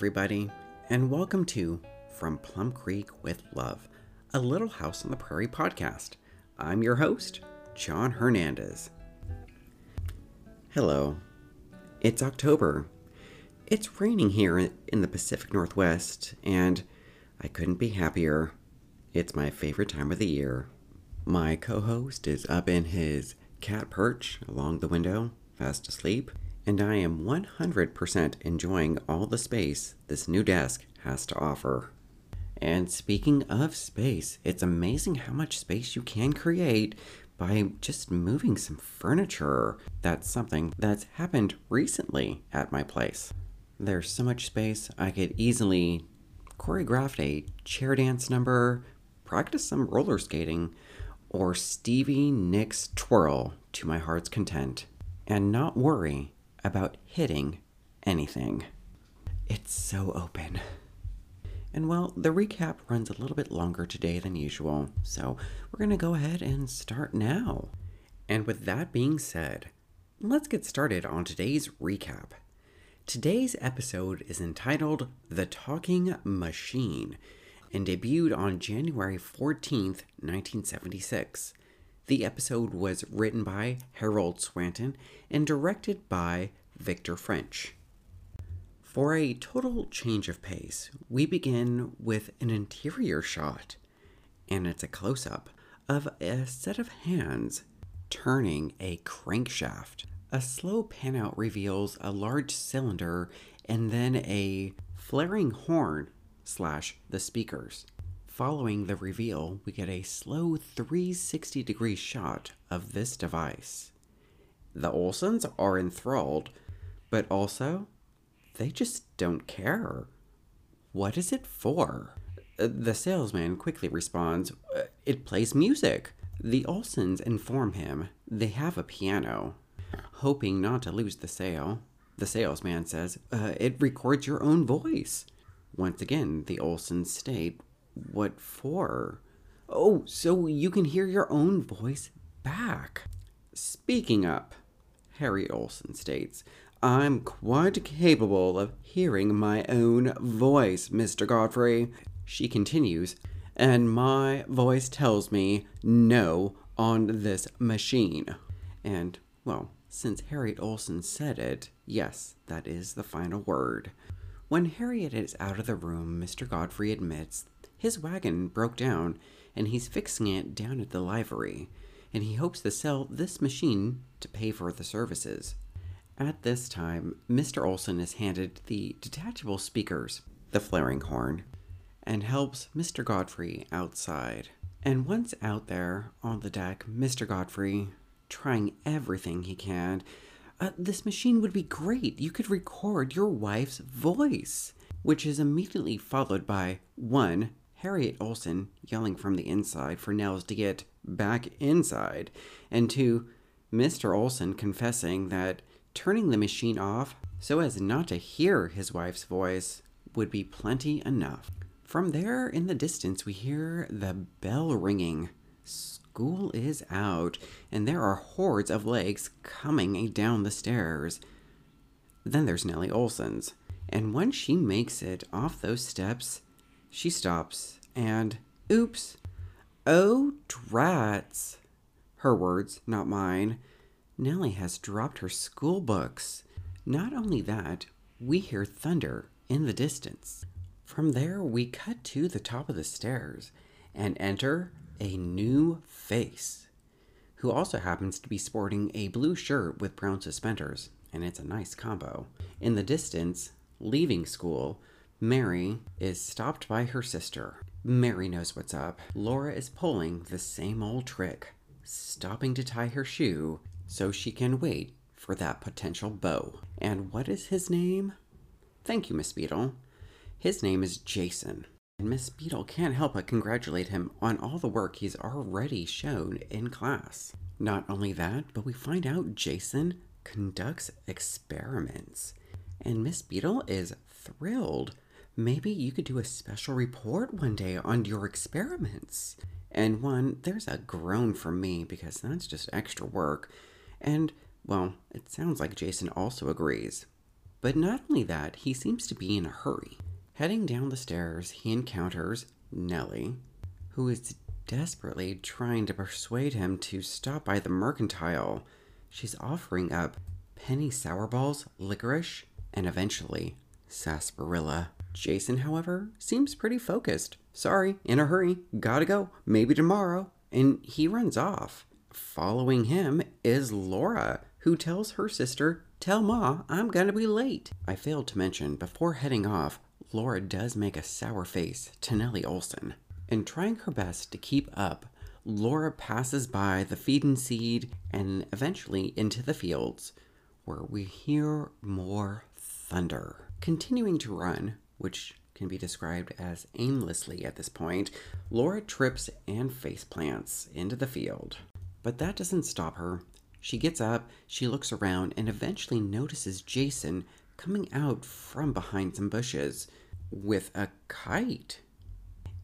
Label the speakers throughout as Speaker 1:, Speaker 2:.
Speaker 1: Everybody, and welcome to From Plum Creek with Love, a Little House on the Prairie podcast. I'm your host, John Hernandez. Hello. It's October. It's raining here in the Pacific Northwest, and I couldn't be happier. It's my favorite time of the year. My co host is up in his cat perch along the window, fast asleep, and I am 100% enjoying all the space this new desk has to offer. And speaking of space, it's amazing how much space you can create by just moving some furniture. That's something that's happened recently at my place. There's so much space, I could easily choreograph a chair dance number, practice some roller skating, or Stevie Nicks twirl to my heart's content, and not worry about hitting anything. It's so open. And well, the recap runs a little bit longer today than usual, so we're going to go ahead and start now. And with that being said, let's get started on today's recap. Today's episode is entitled The Talking Machine and debuted on January 14th, 1976. The episode was written by Harold Swanton and directed by Victor French. For a total change of pace, we begin with an interior shot, and it's a close up of a set of hands turning a crankshaft. A slow pan out reveals a large cylinder and then a flaring horn slash the speakers. Following the reveal, we get a slow 360 degree shot of this device. The Olesons are enthralled, but also, they just don't care. What is it for? The salesman quickly responds, It plays music. The Olesons inform him they have a piano. Hoping not to lose the sale, the salesman says, uh, It records your own voice. Once again, the Olesons state, What for? Oh, so you can hear your own voice back. Speaking up, Harriet Oleson states, I'm quite capable of hearing my own voice, Mr. Godfrey. She continues, and my voice tells me no on this machine. And, well, since Harriet Oleson said it, yes, that is the final word. When Harriet is out of the room, Mr. Godfrey admits his wagon broke down and he's fixing it down at the livery, and he hopes to sell this machine to pay for the services. At this time, Mr. Oleson is handed the detachable speakers, the flaring horn, and helps Mr. Godfrey outside. And once out there on the deck, Mr. Godfrey, trying everything he can, uh, this machine would be great. You could record your wife's voice, which is immediately followed by one, Harriet Oleson yelling from the inside for Nels to get back inside, and two, Mr. Oleson confessing that turning the machine off so as not to hear his wife's voice would be plenty enough. From there in the distance, we hear the bell ringing. School is out, and there are hordes of legs coming down the stairs. Then there's Nellie Oleson's, and when she makes it off those steps, she stops and, oops, oh, drats. Her words, not mine. Nellie has dropped her school books. Not only that, we hear thunder in the distance. From there, we cut to the top of the stairs and enter a new face, who also happens to be sporting a blue shirt with brown suspenders, and it's a nice combo. In the distance, leaving school, Mary is stopped by her sister. Mary knows what's up. Laura is pulling the same old trick, stopping to tie her shoe so she can wait for that potential beau. And what is his name? Thank you, Miss Beadle. His name is Jason. And Miss Beadle can't help but congratulate him on all the work he's already shown in class. Not only that, but we find out Jason conducts experiments. And Miss Beadle is thrilled. Maybe you could do a special report one day on your experiments. And one, there's a groan from me because that's just extra work. And, well, it sounds like Jason also agrees. But not only that, he seems to be in a hurry. Heading down the stairs, he encounters Nellie, who is desperately trying to persuade him to stop by the mercantile. She's offering up penny sour balls, licorice, and eventually sarsaparilla. Jason, however, seems pretty focused. Sorry, in a hurry, gotta go, maybe tomorrow. And he runs off. Following him is Laura, who tells her sister, Tell Ma I'm gonna be late. I failed to mention, before heading off, Laura does make a sour face to Nellie Oleson. In trying her best to keep up, Laura passes by the feed and seed and eventually into the fields, where we hear more thunder. Continuing to run, which can be described as aimlessly at this point, Laura trips and face plants into the field. But that doesn't stop her. She gets up, she looks around, and eventually notices Jason coming out from behind some bushes with a kite.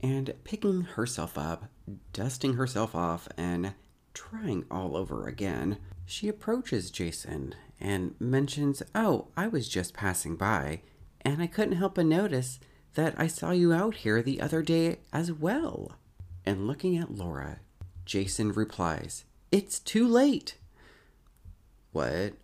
Speaker 1: And picking herself up, dusting herself off, and trying all over again, she approaches Jason and mentions, Oh, I was just passing by, and I couldn't help but notice that I saw you out here the other day as well. And looking at Laura, Jason replies, It's too late. What?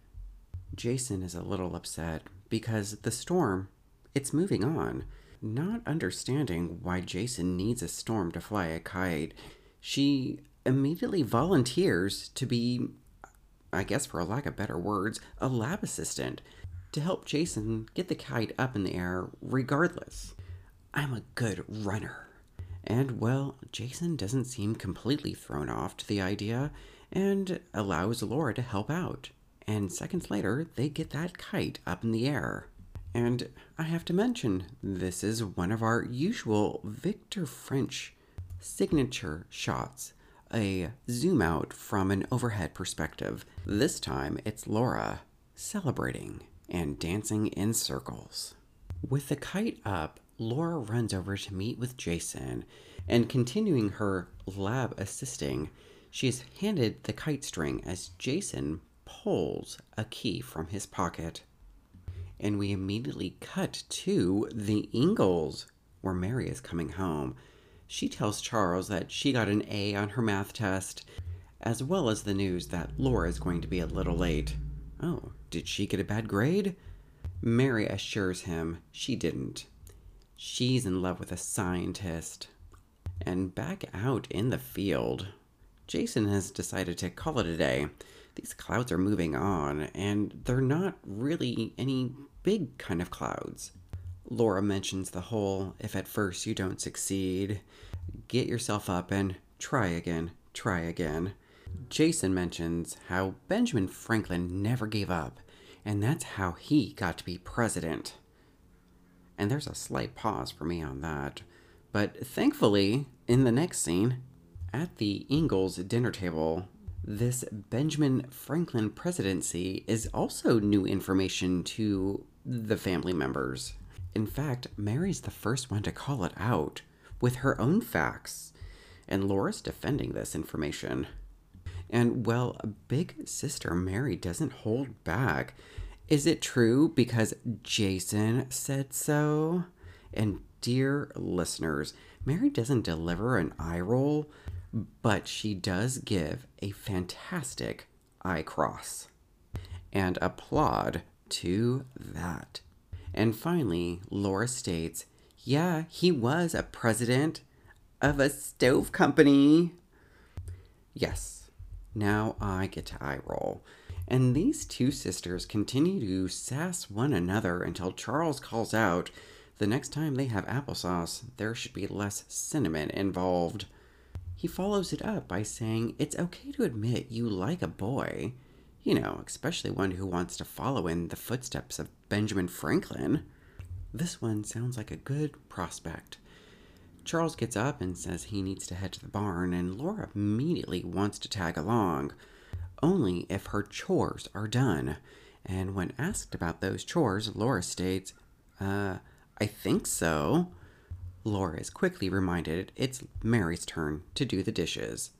Speaker 1: Jason is a little upset because the storm, it's moving on. Not understanding why Jason needs a storm to fly a kite, she immediately volunteers to be, I guess for a lack of better words, a lab assistant to help Jason get the kite up in the air regardless. I'm a good runner. And well, Jason doesn't seem completely thrown off to the idea and allows Laura to help out. And seconds later, they get that kite up in the air. And I have to mention, this is one of our usual Victor French signature shots a zoom out from an overhead perspective. This time it's Laura celebrating and dancing in circles. With the kite up, Laura runs over to meet with Jason, and continuing her lab assisting, she is handed the kite string as Jason pulls a key from his pocket. And we immediately cut to the Ingalls, where Mary is coming home. She tells Charles that she got an A on her math test, as well as the news that Laura is going to be a little late. Oh, did she get a bad grade? Mary assures him she didn't. She's in love with a scientist. And back out in the field, Jason has decided to call it a day. These clouds are moving on, and they're not really any big kind of clouds. Laura mentions the whole if at first you don't succeed, get yourself up and try again, try again. Jason mentions how Benjamin Franklin never gave up, and that's how he got to be president. And there's a slight pause for me on that. But thankfully, in the next scene, at the Ingalls dinner table, this Benjamin Franklin presidency is also new information to the family members. In fact, Mary's the first one to call it out with her own facts, and Laura's defending this information. And well, big sister Mary doesn't hold back is it true because Jason said so? And dear listeners, Mary doesn't deliver an eye roll, but she does give a fantastic eye cross. And applaud to that. And finally, Laura states, yeah, he was a president of a stove company. Yes, now I get to eye roll and these two sisters continue to sass one another until Charles calls out the next time they have applesauce, there should be less cinnamon involved. He follows it up by saying it's okay to admit you like a boy, you know, especially one who wants to follow in the footsteps of Benjamin Franklin. This one sounds like a good prospect. Charles gets up and says he needs to head to the barn, and Laura immediately wants to tag along only if her chores are done. And when asked about those chores, Laura states, Uh, I think so. Laura is quickly reminded it's Mary's turn to do the dishes.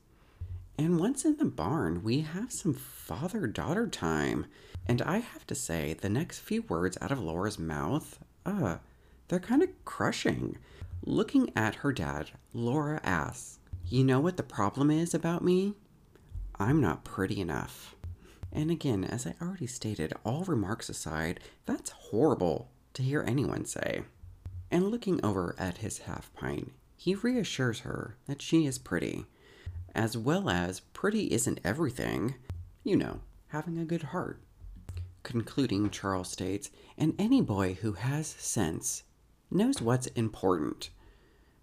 Speaker 1: And once in the barn, we have some father daughter time. And I have to say, the next few words out of Laura's mouth, uh, they're kind of crushing. Looking at her dad, Laura asks, You know what the problem is about me? I'm not pretty enough. And again, as I already stated, all remarks aside, that's horrible to hear anyone say. And looking over at his half pint, he reassures her that she is pretty, as well as pretty isn't everything. You know, having a good heart. Concluding, Charles states, and any boy who has sense knows what's important.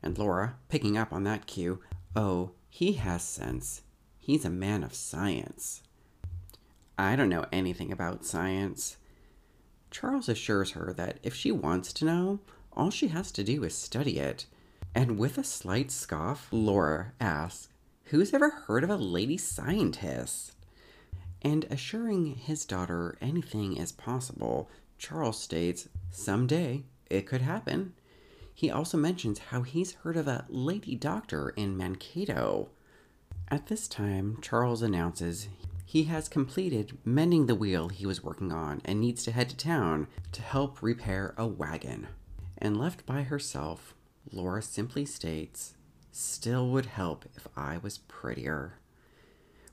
Speaker 1: And Laura, picking up on that cue, oh, he has sense. He's a man of science. I don't know anything about science. Charles assures her that if she wants to know, all she has to do is study it. And with a slight scoff, Laura asks, Who's ever heard of a lady scientist? And assuring his daughter anything is possible, Charles states, Someday it could happen. He also mentions how he's heard of a lady doctor in Mankato. At this time, Charles announces he has completed mending the wheel he was working on and needs to head to town to help repair a wagon. And left by herself, Laura simply states, Still would help if I was prettier.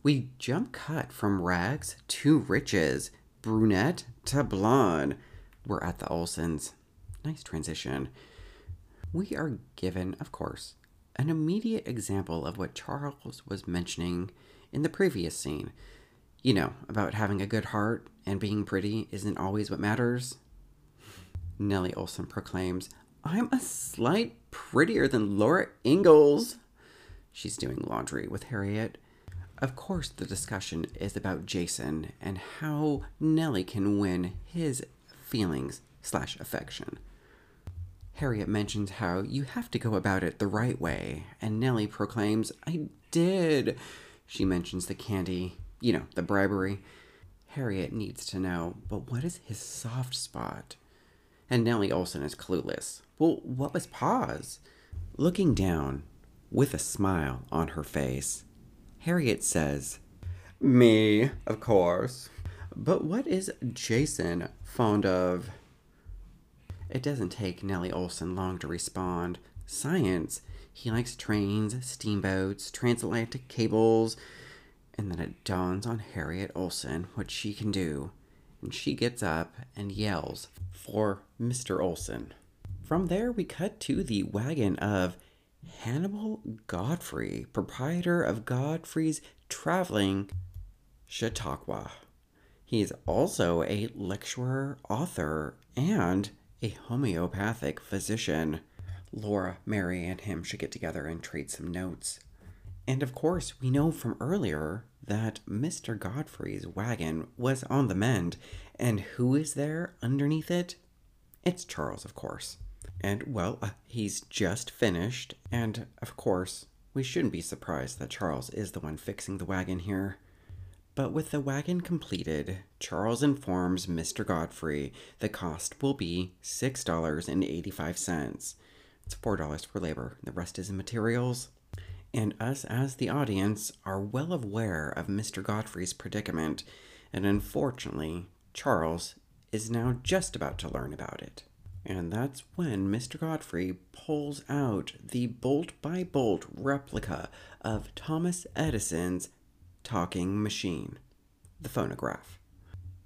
Speaker 1: We jump cut from rags to riches, brunette to blonde. We're at the Olesons. Nice transition. We are given, of course, an immediate example of what Charles was mentioning in the previous scene. You know, about having a good heart and being pretty isn't always what matters. Nellie Oleson proclaims, I'm a slight prettier than Laura Ingalls. She's doing laundry with Harriet. Of course, the discussion is about Jason and how Nellie can win his feelings slash affection. Harriet mentions how you have to go about it the right way, and Nellie proclaims, I did. She mentions the candy, you know, the bribery. Harriet needs to know, but what is his soft spot? And Nellie Oleson is clueless. Well, what was Pa's? Looking down, with a smile on her face, Harriet says, Me, of course. But what is Jason fond of? It doesn't take Nellie Oleson long to respond. Science. He likes trains, steamboats, transatlantic cables. And then it dawns on Harriet Oleson what she can do. And she gets up and yells for Mr. Oleson. From there, we cut to the wagon of Hannibal Godfrey, proprietor of Godfrey's Traveling Chautauqua. He is also a lecturer, author, and a homeopathic physician. Laura, Mary, and him should get together and trade some notes. And of course, we know from earlier that Mr. Godfrey's wagon was on the mend, and who is there underneath it? It's Charles, of course. And, well, uh, he's just finished, and of course, we shouldn't be surprised that Charles is the one fixing the wagon here. But with the wagon completed, Charles informs Mr. Godfrey the cost will be $6.85. It's $4 for labor, the rest is in materials. And us, as the audience, are well aware of Mr. Godfrey's predicament, and unfortunately, Charles is now just about to learn about it. And that's when Mr. Godfrey pulls out the bolt by bolt replica of Thomas Edison's talking machine, the phonograph.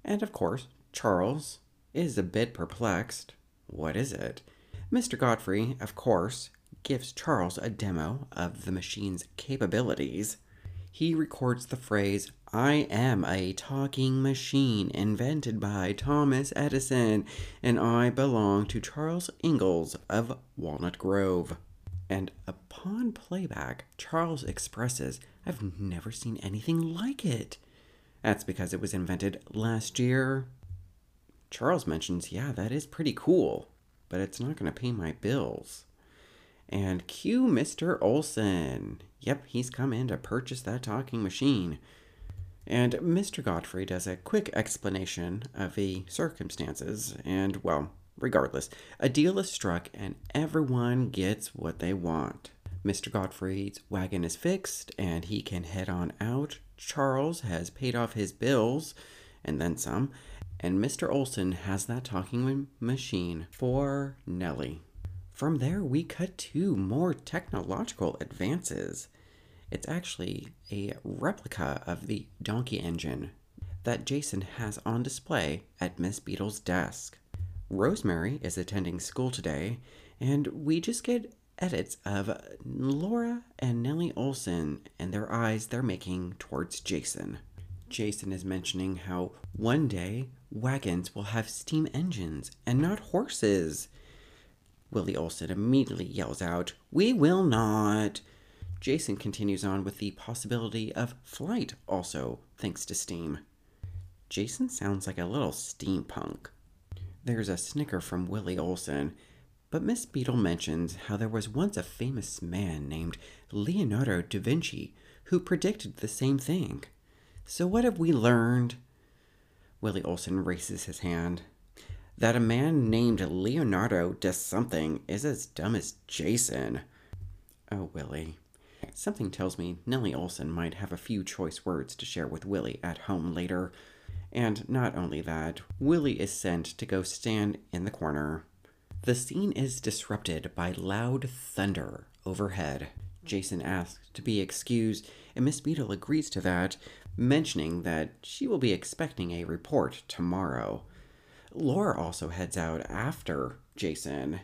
Speaker 1: And of course, Charles is a bit perplexed. What is it? Mr. Godfrey, of course, gives Charles a demo of the machine's capabilities. He records the phrase, I am a talking machine invented by Thomas Edison, and I belong to Charles Ingalls of Walnut Grove. And upon playback, Charles expresses I've never seen anything like it. That's because it was invented last year. Charles mentions, yeah, that is pretty cool, but it's not going to pay my bills. And cue Mr. Oleson. Yep, he's come in to purchase that talking machine. And Mr. Godfrey does a quick explanation of the circumstances, and, well, regardless, a deal is struck and everyone gets what they want. Mr. Godfrey's wagon is fixed and he can head on out. Charles has paid off his bills and then some. And Mr. Oleson has that talking machine for Nellie. From there, we cut to more technological advances. It's actually a replica of the donkey engine that Jason has on display at Miss Beadle's desk. Rosemary is attending school today, and we just get edits of Laura and Nellie Oleson and their eyes they're making towards Jason. Jason is mentioning how one day wagons will have steam engines and not horses. Willie Oleson immediately yells out, We will not! Jason continues on with the possibility of flight also, thanks to steam. Jason sounds like a little steampunk. There's a snicker from Willie Oleson, but Miss Beadle mentions how there was once a famous man named Leonardo da Vinci who predicted the same thing. So what have we learned? Willie Oleson raises his hand. That a man named Leonardo does something is as dumb as Jason. Oh, Willie. Something tells me Nellie Oleson might have a few choice words to share with Willie at home later. And not only that, Willie is sent to go stand in the corner. The scene is disrupted by loud thunder overhead. Jason asks to be excused, and Miss Beadle agrees to that, mentioning that she will be expecting a report tomorrow. Laura also heads out after Jason.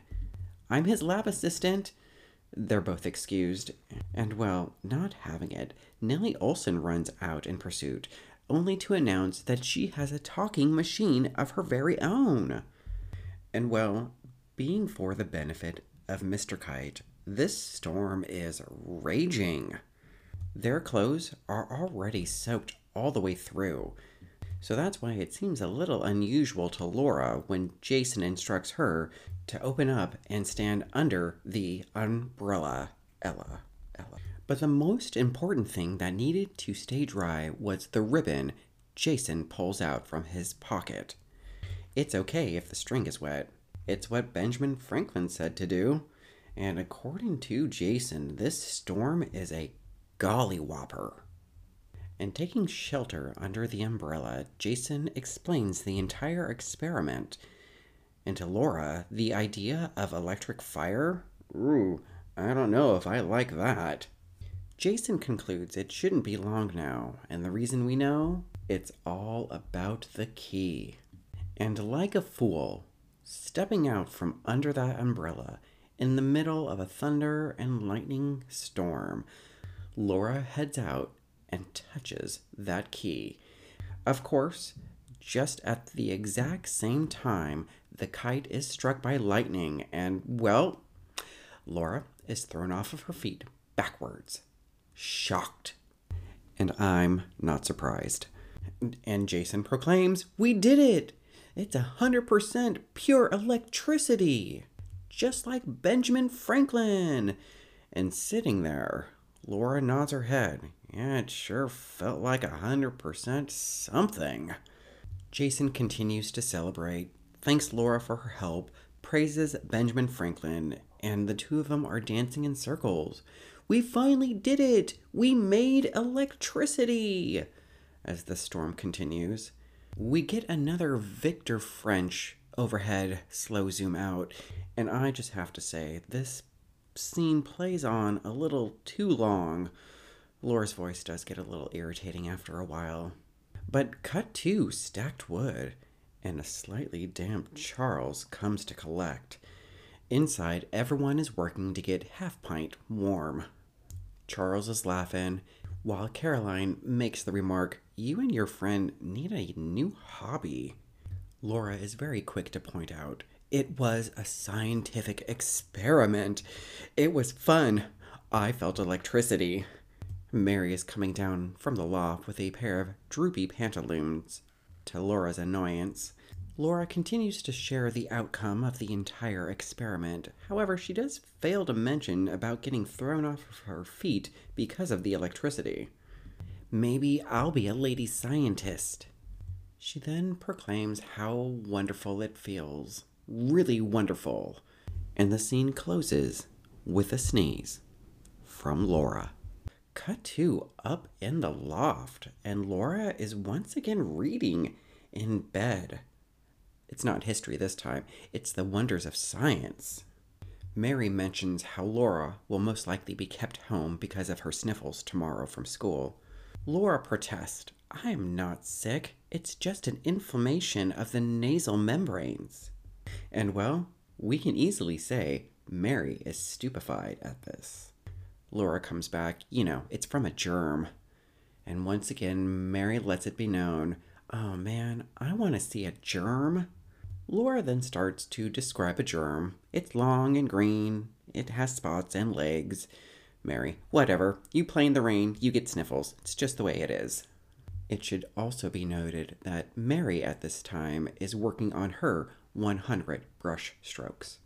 Speaker 1: I'm his lab assistant. They're both excused. And well, not having it, Nellie Oleson runs out in pursuit, only to announce that she has a talking machine of her very own. And well, being for the benefit of Mr. Kite, this storm is raging. Their clothes are already soaked all the way through, so that's why it seems a little unusual to Laura when Jason instructs her to open up and stand under the umbrella. Ella. Ella. But the most important thing that needed to stay dry was the ribbon Jason pulls out from his pocket. It's okay if the string is wet. It's what Benjamin Franklin said to do. And according to Jason, this storm is a gollywhopper. And taking shelter under the umbrella, Jason explains the entire experiment. And to Laura, the idea of electric fire? Ooh, I don't know if I like that. Jason concludes it shouldn't be long now, and the reason we know? It's all about the key. And like a fool, stepping out from under that umbrella in the middle of a thunder and lightning storm, Laura heads out and touches that key. Of course, just at the exact same time, the kite is struck by lightning, and, well, Laura is thrown off of her feet backwards shocked. And I'm not surprised. And Jason proclaims, We did it! It's a 100% pure electricity! Just like Benjamin Franklin! And sitting there, Laura nods her head. Yeah, it sure felt like a 100% something. Jason continues to celebrate, thanks Laura for her help, praises Benjamin Franklin, and the two of them are dancing in circles. We finally did it! We made electricity! As the storm continues, we get another Victor French overhead slow zoom out, and I just have to say, this scene plays on a little too long. Laura's voice does get a little irritating after a while. But cut to stacked wood, and a slightly damp Charles comes to collect. Inside, everyone is working to get Half Pint warm. Charles is laughing, while Caroline makes the remark, You and your friend need a new hobby. Laura is very quick to point out, It was a scientific experiment. It was fun. I felt electricity. Mary is coming down from the loft with a pair of droopy pantaloons. To Laura's annoyance, Laura continues to share the outcome of the entire experiment. However, she does fail to mention about getting thrown off of her feet because of the electricity. Maybe I'll be a lady scientist. She then proclaims how wonderful it feels. Really wonderful. And the scene closes with a sneeze. from Laura. Cut to up in the loft, and Laura is once again reading in bed. It's not history this time, it's the wonders of science. Mary mentions how Laura will most likely be kept home because of her sniffles tomorrow from school. Laura protests, I am not sick. It's just an inflammation of the nasal membranes. And well, we can easily say Mary is stupefied at this. Laura comes back, you know, it's from a germ. And once again, Mary lets it be known oh man, I want to see a germ. Laura then starts to describe a germ. It's long and green, it has spots and legs. Mary, whatever. You play in the rain, you get sniffles. It's just the way it is. It should also be noted that Mary at this time is working on her 100 brush strokes.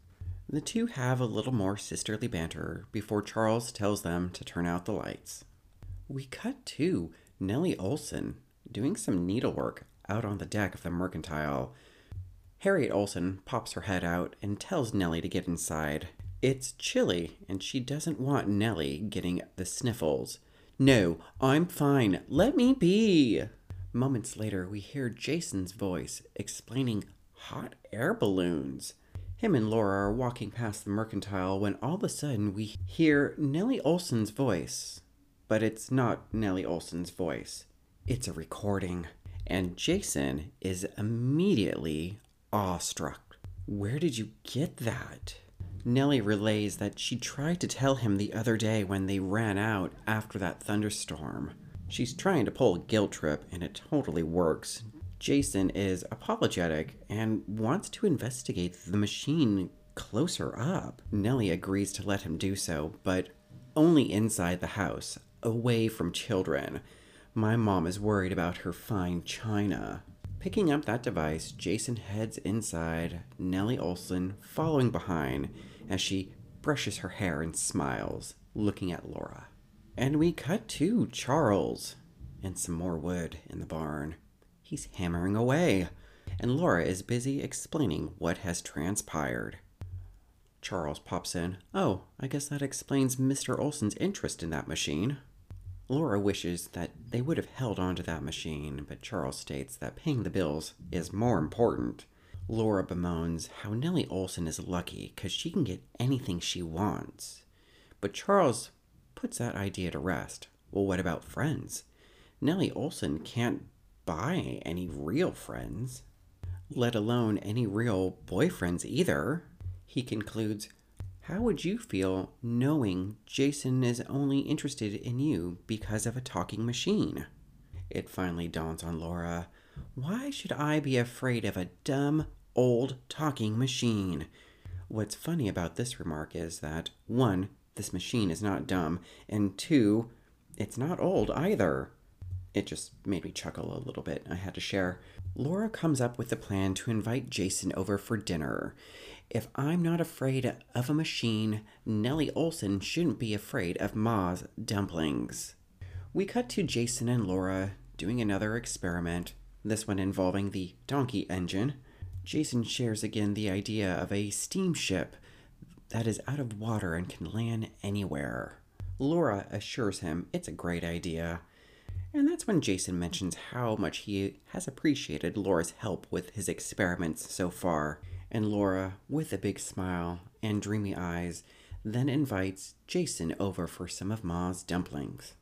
Speaker 1: The two have a little more sisterly banter before Charles tells them to turn out the lights. We cut to Nellie Oleson doing some needlework out on the deck of the mercantile Harriet Oleson pops her head out and tells Nellie to get inside. It's chilly, and she doesn't want Nellie getting the sniffles. No, I'm fine. Let me be. Moments later, we hear Jason's voice explaining hot air balloons. Him and Laura are walking past the mercantile when all of a sudden we hear Nellie Oleson's voice. But it's not Nellie Oleson's voice, it's a recording. And Jason is immediately awestruck. Where did you get that? Nellie relays that she tried to tell him the other day when they ran out after that thunderstorm. She's trying to pull a guilt trip and it totally works. Jason is apologetic and wants to investigate the machine closer up. Nellie agrees to let him do so, but only inside the house, away from children. My mom is worried about her fine china. Picking up that device, Jason heads inside, Nellie Oleson following behind as she brushes her hair and smiles, looking at Laura. And we cut to Charles and some more wood in the barn. He's hammering away, and Laura is busy explaining what has transpired. Charles pops in. Oh, I guess that explains Mr. Oleson's interest in that machine. Laura wishes that they would have held on to that machine, but Charles states that paying the bills is more important. Laura bemoans how Nellie Oleson is lucky because she can get anything she wants. But Charles puts that idea to rest. Well, what about friends? Nellie Oleson can't buy any real friends, let alone any real boyfriends either. He concludes, how would you feel knowing Jason is only interested in you because of a talking machine? It finally dawns on Laura. Why should I be afraid of a dumb, old talking machine? What's funny about this remark is that, one, this machine is not dumb, and two, it's not old either. It just made me chuckle a little bit. I had to share. Laura comes up with a plan to invite Jason over for dinner. If I'm not afraid of a machine, Nellie Oleson shouldn't be afraid of Ma's dumplings. We cut to Jason and Laura doing another experiment, this one involving the donkey engine. Jason shares again the idea of a steamship that is out of water and can land anywhere. Laura assures him it's a great idea. And that's when Jason mentions how much he has appreciated Laura's help with his experiments so far and Laura, with a big smile and dreamy eyes, then invites Jason over for some of Ma's dumplings.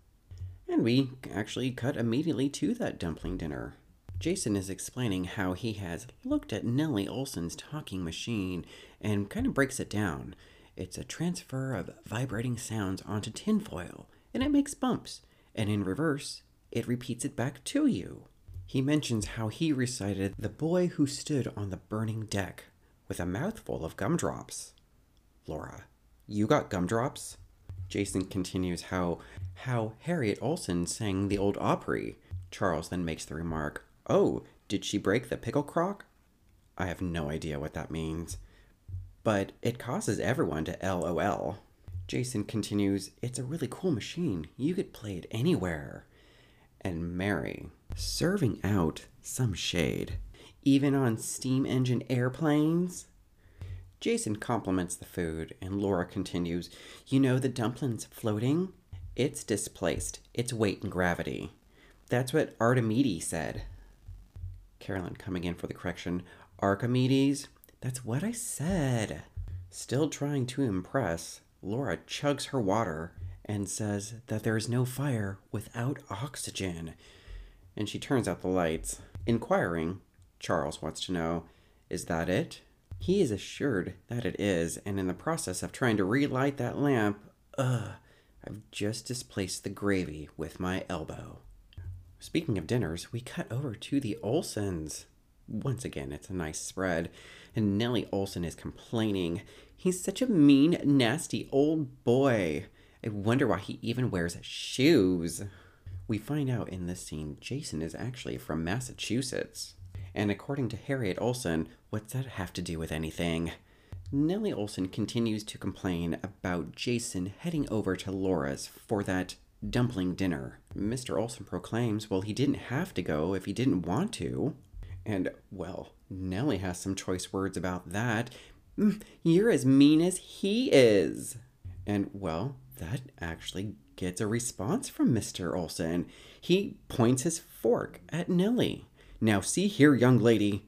Speaker 1: And we actually cut immediately to that dumpling dinner. Jason is explaining how he has looked at Nellie Oleson's talking machine and kind of breaks it down. It's a transfer of vibrating sounds onto tinfoil, and it makes bumps, and in reverse, it repeats it back to you. He mentions how he recited The Boy Who Stood on the Burning Deck with a mouthful of gumdrops. Laura, you got gumdrops? Jason continues how how Harriet Oleson sang the old Opry. Charles then makes the remark, "Oh, did she break the pickle crock?" I have no idea what that means, but it causes everyone to LOL. Jason continues, "It's a really cool machine. You could play it anywhere." And Mary, serving out some shade, even on steam engine airplanes? Jason compliments the food, and Laura continues, You know the dumpling's floating? It's displaced, its weight and gravity. That's what Archimedes said. Caroline coming in for the correction. Archimedes? That's what I said. Still trying to impress, Laura chugs her water and says that there is no fire without oxygen. And she turns out the lights. Inquiring, Charles wants to know, Is that it? He is assured that it is, and in the process of trying to relight that lamp, ugh, I've just displaced the gravy with my elbow. Speaking of dinners, we cut over to the Olesons. Once again, it's a nice spread, and Nellie Oleson is complaining. He's such a mean, nasty old boy. I wonder why he even wears shoes. We find out in this scene Jason is actually from Massachusetts. And according to Harriet Oleson, what's that have to do with anything? Nellie Oleson continues to complain about Jason heading over to Laura's for that dumpling dinner. Mr. Oleson proclaims, well, he didn't have to go if he didn't want to. And, well, Nellie has some choice words about that. Mm, you're as mean as he is. And, well, that actually gets a response from Mr. Oleson. He points his fork at Nellie. Now, see here, young lady.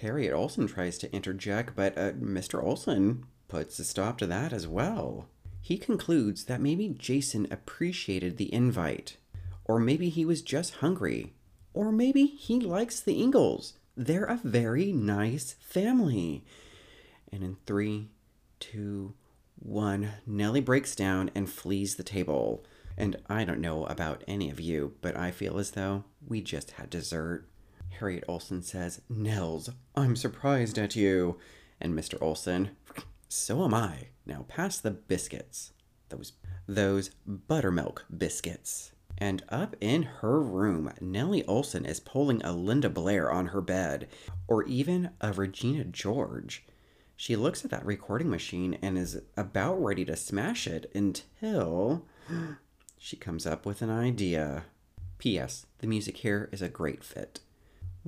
Speaker 1: Harriet Oleson tries to interject, but uh, Mr. Oleson puts a stop to that as well. He concludes that maybe Jason appreciated the invite, or maybe he was just hungry, or maybe he likes the Ingalls. They're a very nice family. And in three, two, one, Nellie breaks down and flees the table. And I don't know about any of you, but I feel as though we just had dessert. Harriet Oleson says, Nels, I'm surprised at you. And Mr. Oleson, so am I. Now pass the biscuits. Those those buttermilk biscuits. And up in her room, Nellie Oleson is pulling a Linda Blair on her bed, or even a Regina George. She looks at that recording machine and is about ready to smash it until she comes up with an idea. P.S. The music here is a great fit.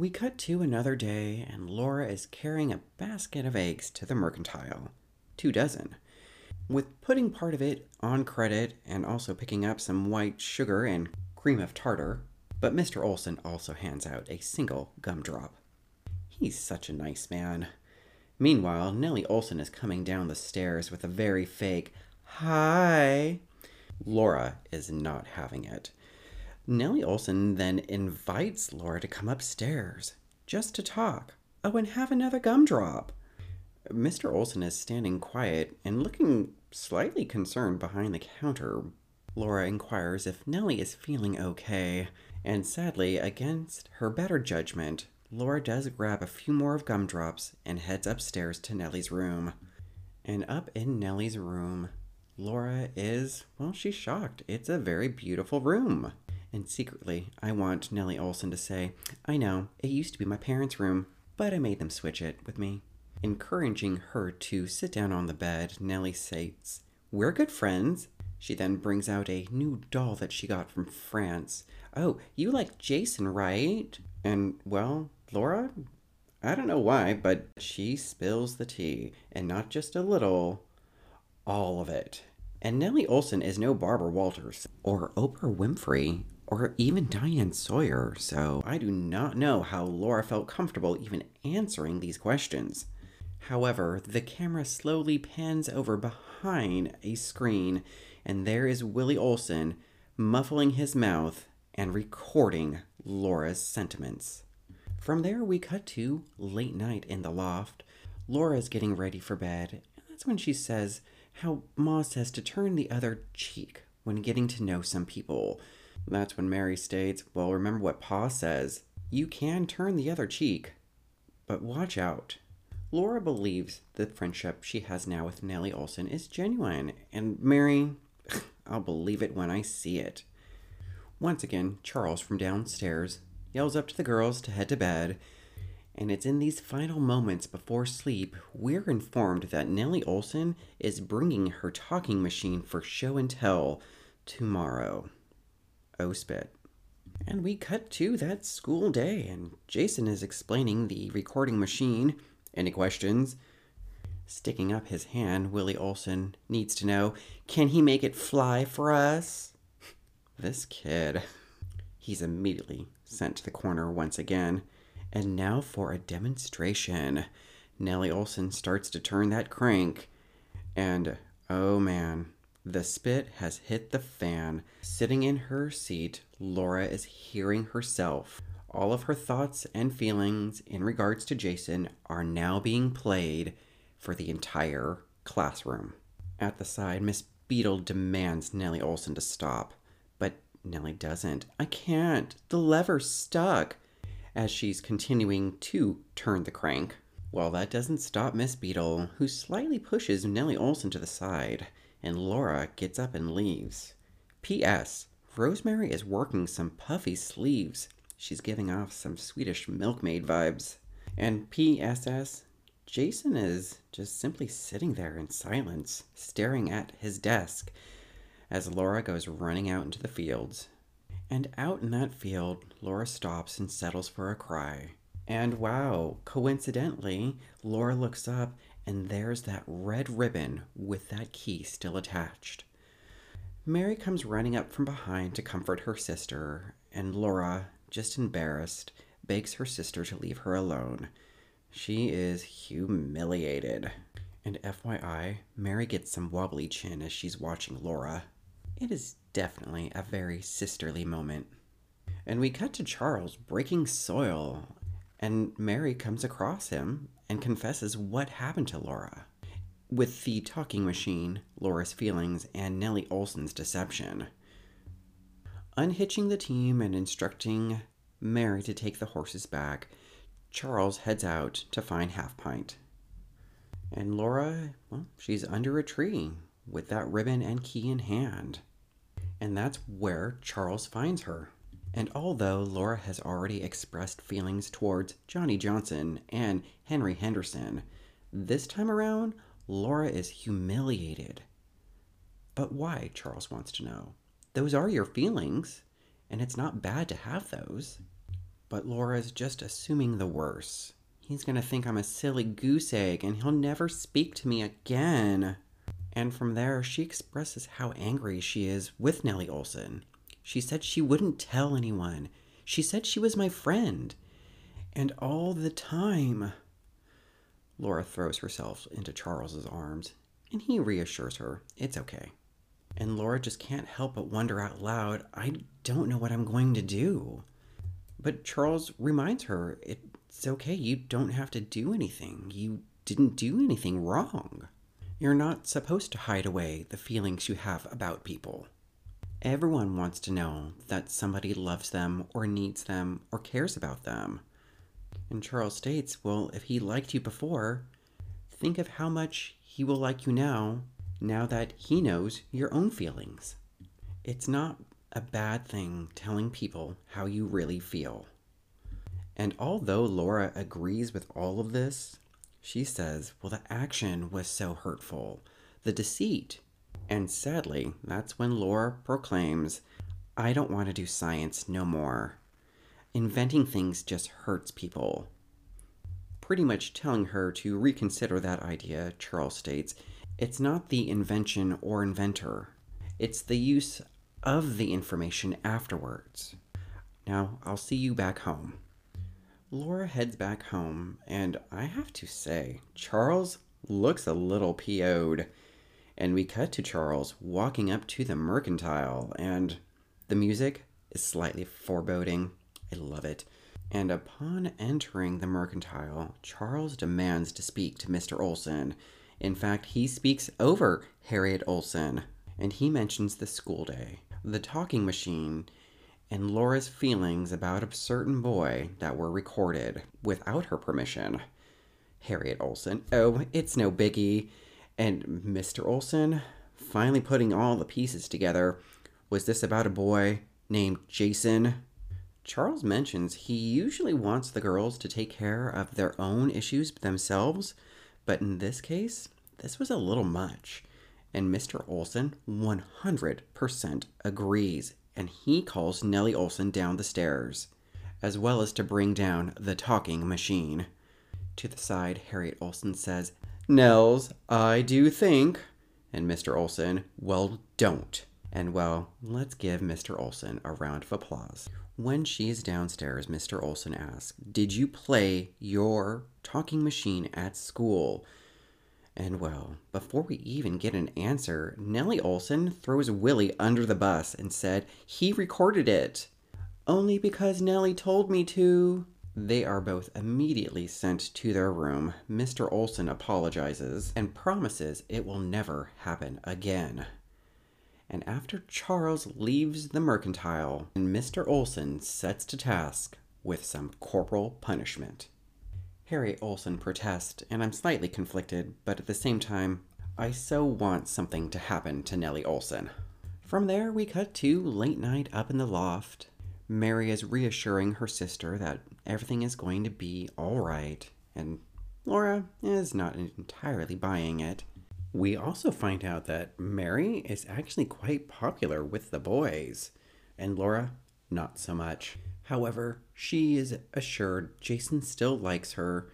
Speaker 1: We cut to another day, and Laura is carrying a basket of eggs to the mercantile. Two dozen. With putting part of it on credit and also picking up some white sugar and cream of tartar, but Mr. Oleson also hands out a single gumdrop. He's such a nice man. Meanwhile, Nellie Oleson is coming down the stairs with a very fake, Hi. Laura is not having it. Nellie Oleson then invites Laura to come upstairs just to talk. Oh, and have another gumdrop. Mr. Oleson is standing quiet and looking slightly concerned behind the counter. Laura inquires if Nellie is feeling okay, and sadly, against her better judgment, Laura does grab a few more of gumdrops and heads upstairs to Nellie's room. And up in Nellie's room, Laura is, well, she's shocked. It's a very beautiful room. And secretly, I want Nellie Oleson to say, I know, it used to be my parents' room, but I made them switch it with me. Encouraging her to sit down on the bed, Nellie says, We're good friends. She then brings out a new doll that she got from France. Oh, you like Jason, right? And, well, Laura, I don't know why, but she spills the tea, and not just a little, all of it. And Nellie Olson is no Barbara Walters, or Oprah Winfrey, or even Diane Sawyer, so I do not know how Laura felt comfortable even answering these questions. However, the camera slowly pans over behind a screen, and there is Willie Oleson muffling his mouth and recording Laura's sentiments. From there, we cut to late night in the loft. Laura's getting ready for bed, and that's when she says how Ma says to turn the other cheek when getting to know some people. That's when Mary states, Well, remember what Pa says. You can turn the other cheek, but watch out. Laura believes the friendship she has now with Nellie Oleson is genuine, and Mary, I'll believe it when I see it. Once again, Charles from downstairs yells up to the girls to head to bed, and it's in these final moments before sleep we're informed that Nellie Oleson is bringing her talking machine for show and tell tomorrow. Spit. And we cut to that school day, and Jason is explaining the recording machine. Any questions? Sticking up his hand, Willie Oleson needs to know can he make it fly for us? This kid. He's immediately sent to the corner once again. And now for a demonstration. Nellie Oleson starts to turn that crank. And oh man, the spit has hit the fan. Sitting in her seat, Laura is hearing herself. All of her thoughts and feelings in regards to Jason are now being played for the entire classroom. At the side, Miss Beadle demands Nellie Oleson to stop. But Nellie doesn't. I can't. The lever's stuck. As she's continuing to turn the crank. Well, that doesn't stop Miss Beadle, who slightly pushes Nellie Oleson to the side, and Laura gets up and leaves. P.S. Rosemary is working some puffy sleeves. She's giving off some Swedish milkmaid vibes. And P.S.S. Jason is just simply sitting there in silence, staring at his desk as Laura goes running out into the fields. And out in that field, Laura stops and settles for a cry. And wow, coincidentally, Laura looks up and there's that red ribbon with that key still attached. Mary comes running up from behind to comfort her sister, and Laura, just embarrassed, begs her sister to leave her alone. She is humiliated. And FYI, Mary gets some wobbly chin as she's watching Laura. It is definitely a very sisterly moment. And we cut to Charles breaking soil, and Mary comes across him and confesses what happened to Laura. With the talking machine, Laura's feelings, and Nellie Oleson's deception. Unhitching the team and instructing Mary to take the horses back, Charles heads out to find Half Pint. And Laura, well, she's under a tree with that ribbon and key in hand and that's where Charles finds her. And although Laura has already expressed feelings towards Johnny Johnson and Henry Henderson, this time around, Laura is humiliated. But why, Charles wants to know. Those are your feelings, and it's not bad to have those. But Laura's just assuming the worst. He's gonna think I'm a silly goose egg and he'll never speak to me again. And from there, she expresses how angry she is with Nellie Oleson. She said she wouldn't tell anyone. She said she was my friend. And all the time. Laura throws herself into Charles's arms, and he reassures her it's okay. And Laura just can't help but wonder out loud, I don't know what I'm going to do. But Charles reminds her it's okay, you don't have to do anything. You didn't do anything wrong. You're not supposed to hide away the feelings you have about people. Everyone wants to know that somebody loves them or needs them or cares about them. And Charles states, well, if he liked you before, think of how much he will like you now, now that he knows your own feelings. It's not a bad thing telling people how you really feel. And although Laura agrees with all of this, she says, Well, the action was so hurtful, the deceit. And sadly, that's when Laura proclaims, I don't want to do science no more. Inventing things just hurts people. Pretty much telling her to reconsider that idea, Charles states, it's not the invention or inventor, it's the use of the information afterwards. Now, I'll see you back home. Laura heads back home, and I have to say, Charles looks a little PO'd. And we cut to Charles walking up to the mercantile, and the music is slightly foreboding. I love it. And upon entering the mercantile, Charles demands to speak to Mr. Oleson. In fact, he speaks over Harriet Oleson, and he mentions the school day, the talking machine, and Laura's feelings about a certain boy that were recorded without her permission. Harriet Oleson, oh, it's no biggie. And Mr. Oleson, finally putting all the pieces together, was this about a boy named Jason? Charles mentions he usually wants the girls to take care of their own issues themselves, but in this case, this was a little much. And Mr. Oleson 100% agrees and he calls Nellie Oleson down the stairs, as well as to bring down the talking machine. To the side, Harriet Oleson says, Nels, I do think. And Mr. Oleson, well, don't. And well, let's give Mr. Oleson a round of applause. When she's downstairs, Mr. Oleson asks, Did you play your talking machine at school? And well, before we even get an answer, Nellie Oleson throws Willie under the bus and said he recorded it. Only because Nellie told me to. They are both immediately sent to their room. Mr. Oleson apologizes and promises it will never happen again. And after Charles leaves the mercantile, and Mr. Oleson sets to task with some corporal punishment. Harry Oleson protests, and I'm slightly conflicted, but at the same time, I so want something to happen to Nellie Oleson. From there, we cut to late night up in the loft. Mary is reassuring her sister that everything is going to be all right, and Laura is not entirely buying it. We also find out that Mary is actually quite popular with the boys, and Laura, not so much. However, she is assured Jason still likes her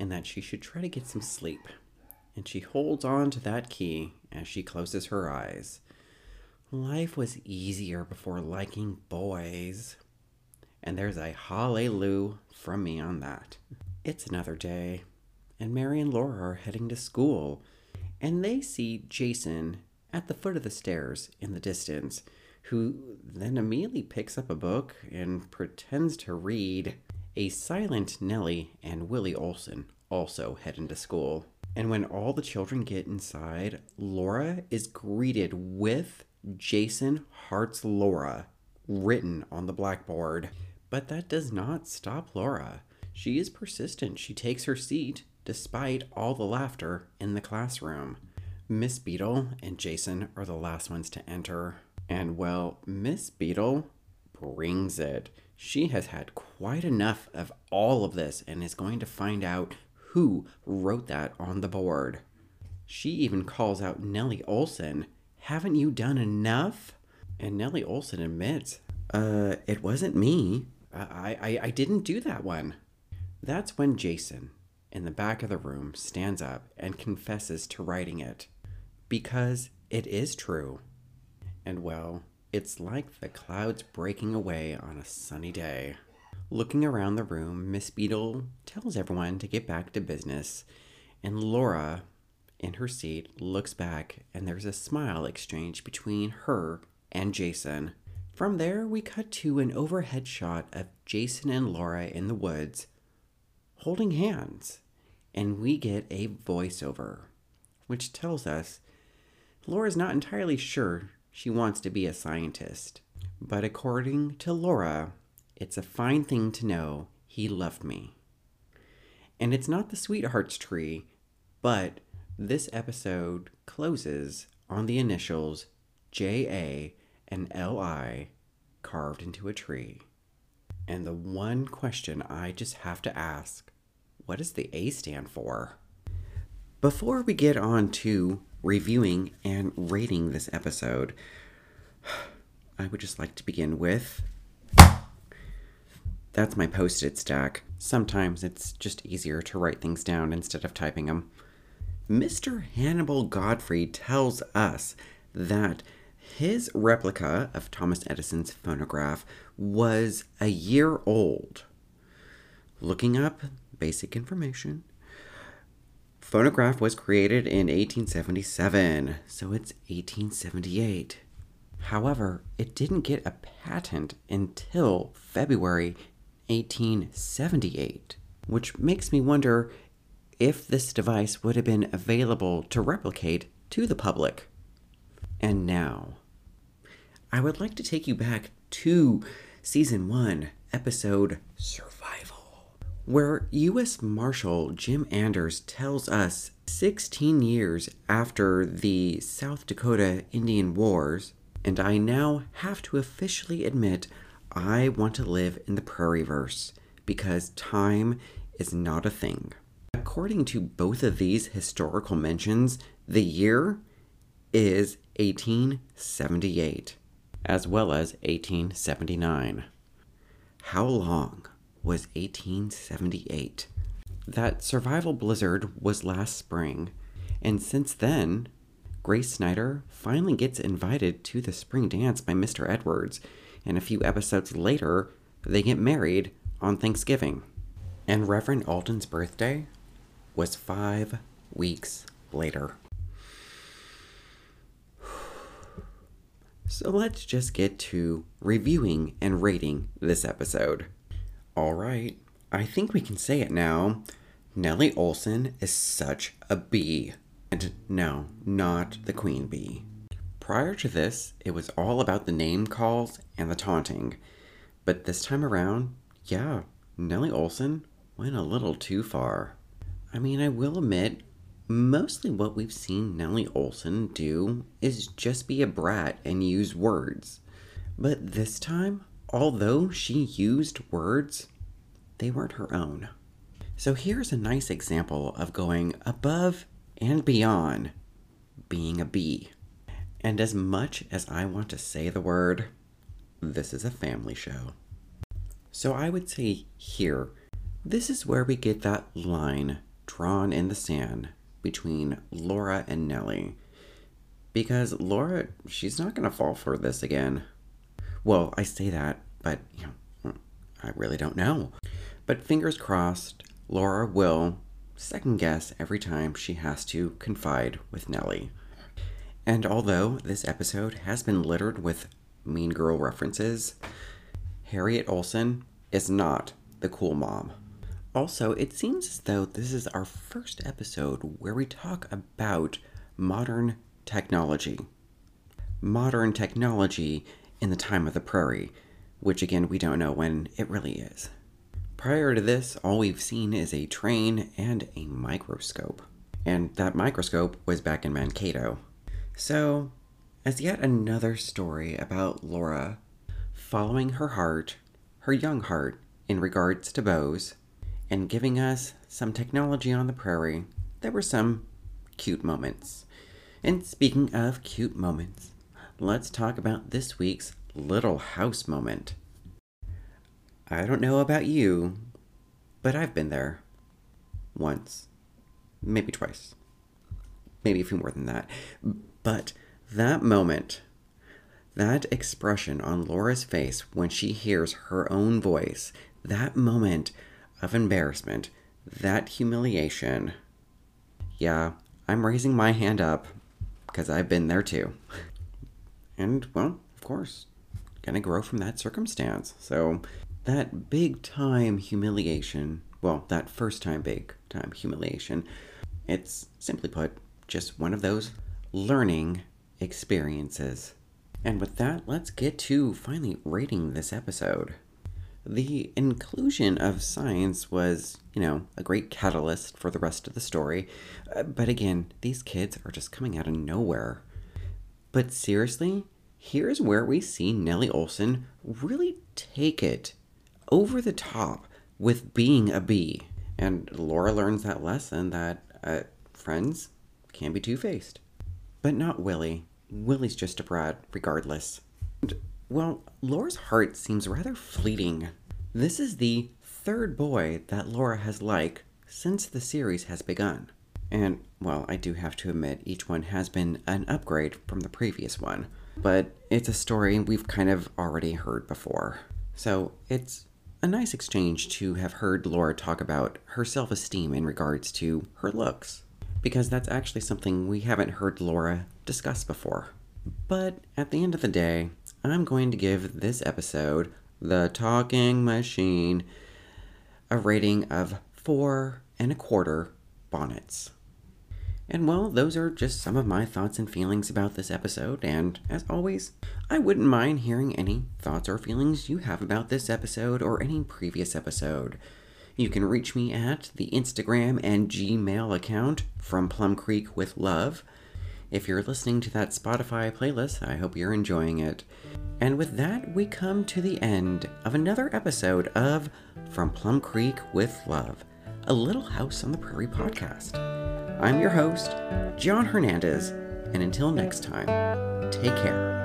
Speaker 1: and that she should try to get some sleep. And she holds on to that key as she closes her eyes. Life was easier before liking boys. And there's a hallelujah from me on that. It's another day, and Mary and Laura are heading to school, and they see Jason at the foot of the stairs in the distance who then immediately picks up a book and pretends to read. A silent Nellie and Willie Oleson also head into school. And when all the children get inside, Laura is greeted with Jason hearts Laura written on the blackboard. But that does not stop Laura. She is persistent. She takes her seat despite all the laughter in the classroom. Miss Beadle and Jason are the last ones to enter. And well, Miss Beadle brings it. She has had quite enough of all of this and is going to find out who wrote that on the board. She even calls out Nellie Oleson. Haven't you done enough? And Nellie Oleson admits, uh, it wasn't me. I, I, I didn't do that one. That's when Jason, in the back of the room, stands up and confesses to writing it. Because it is true. And well, it's like the clouds breaking away on a sunny day. Looking around the room, Miss Beadle tells everyone to get back to business, and Laura, in her seat, looks back, and there's a smile exchange between her and Jason. From there, we cut to an overhead shot of Jason and Laura in the woods, holding hands, and we get a voiceover, which tells us Laura's not entirely sure she wants to be a scientist. But according to Laura, it's a fine thing to know he loved me. And it's not the sweetheart's tree, but this episode closes on the initials JA and LI carved into a tree. And the one question I just have to ask what does the A stand for? Before we get on to reviewing and rating this episode, I would just like to begin with. That's my post it stack. Sometimes it's just easier to write things down instead of typing them. Mr. Hannibal Godfrey tells us that his replica of Thomas Edison's phonograph was a year old. Looking up basic information, Phonograph was created in 1877, so it's 1878. However, it didn't get a patent until February 1878, which makes me wonder if this device would have been available to replicate to the public. And now, I would like to take you back to season 1, episode Survival where U.S. Marshal Jim Anders tells us 16 years after the South Dakota Indian Wars, and I now have to officially admit I want to live in the prairie verse because time is not a thing. According to both of these historical mentions, the year is 1878, as well as 1879. How long? was 1878. that Survival Blizzard was last spring, and since then, Grace Snider finally gets invited to the spring dance by Mr. Edwards, and a few episodes later, they get married on Thanksgiving. And Reverend Alden's birthday was five weeks later. So let's just get to reviewing and rating this episode. All right, I think we can say it now. Nellie Oleson is such a bee. And no, not the queen bee. Prior to this, it was all about the name calls and the taunting. But this time around, yeah, Nellie Oleson went a little too far. I mean, I will admit, mostly what we've seen Nellie Oleson do is just be a brat and use words. But this time, although she used words, they weren't her own. So here's a nice example of going above and beyond being a bee. And as much as I want to say the word, this is a family show. So I would say here, this is where we get that line drawn in the sand between Laura and Nellie. Because Laura, she's not going to fall for this again. Well, I say that, but you know, I really don't know. But fingers crossed, Laura will second guess every time she has to confide with Nellie. And although this episode has been littered with Mean Girl references, Harriet Oleson is not the cool mom. Also, it seems as though this is our first episode where we talk about modern technology. Modern technology in the time of the prairie, which again, we don't know when it really is. Prior to this, all we've seen is a train and a microscope. And that microscope was back in Mankato. So, as yet another story about Laura following her heart, her young heart, in regards to bows, and giving us some technology on the prairie, there were some cute moments. And speaking of cute moments, let's talk about this week's Little House moment. I don't know about you, but I've been there. Once. Maybe twice. Maybe a few more than that. But that moment, that expression on Laura's face when she hears her own voice, that moment of embarrassment, that humiliation. Yeah, I'm raising my hand up because I've been there too. And, well, of course, gonna grow from that circumstance. So, that big time humiliation, well, that first time big time humiliation, it's simply put just one of those learning experiences. And with that, let's get to finally rating this episode. The inclusion of science was, you know, a great catalyst for the rest of the story. Uh, but again, these kids are just coming out of nowhere. But seriously, here's where we see Nellie Oleson really take it over the top with being a bee. And Laura learns that lesson that uh, friends can be two faced. But not Willie. Willie's just a brat, regardless. And, well, Laura's heart seems rather fleeting. This is the third boy that Laura has liked since the series has begun. And, well, I do have to admit, each one has been an upgrade from the previous one. But it's a story we've kind of already heard before. So it's a nice exchange to have heard Laura talk about her self esteem in regards to her looks, because that's actually something we haven't heard Laura discuss before. But at the end of the day, I'm going to give this episode, The Talking Machine, a rating of four and a quarter bonnets. And well, those are just some of my thoughts and feelings about this episode, and as always, I wouldn't mind hearing any thoughts or feelings you have about this episode or any previous episode. You can reach me at the Instagram and Gmail account from Plum Creek with Love. If you're listening to that Spotify playlist, I hope you're enjoying it. And with that, we come to the end of another episode of From Plum Creek with Love, a Little House on the Prairie podcast. I'm your host, John Hernandez, and until next time, take care.